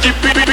keep it.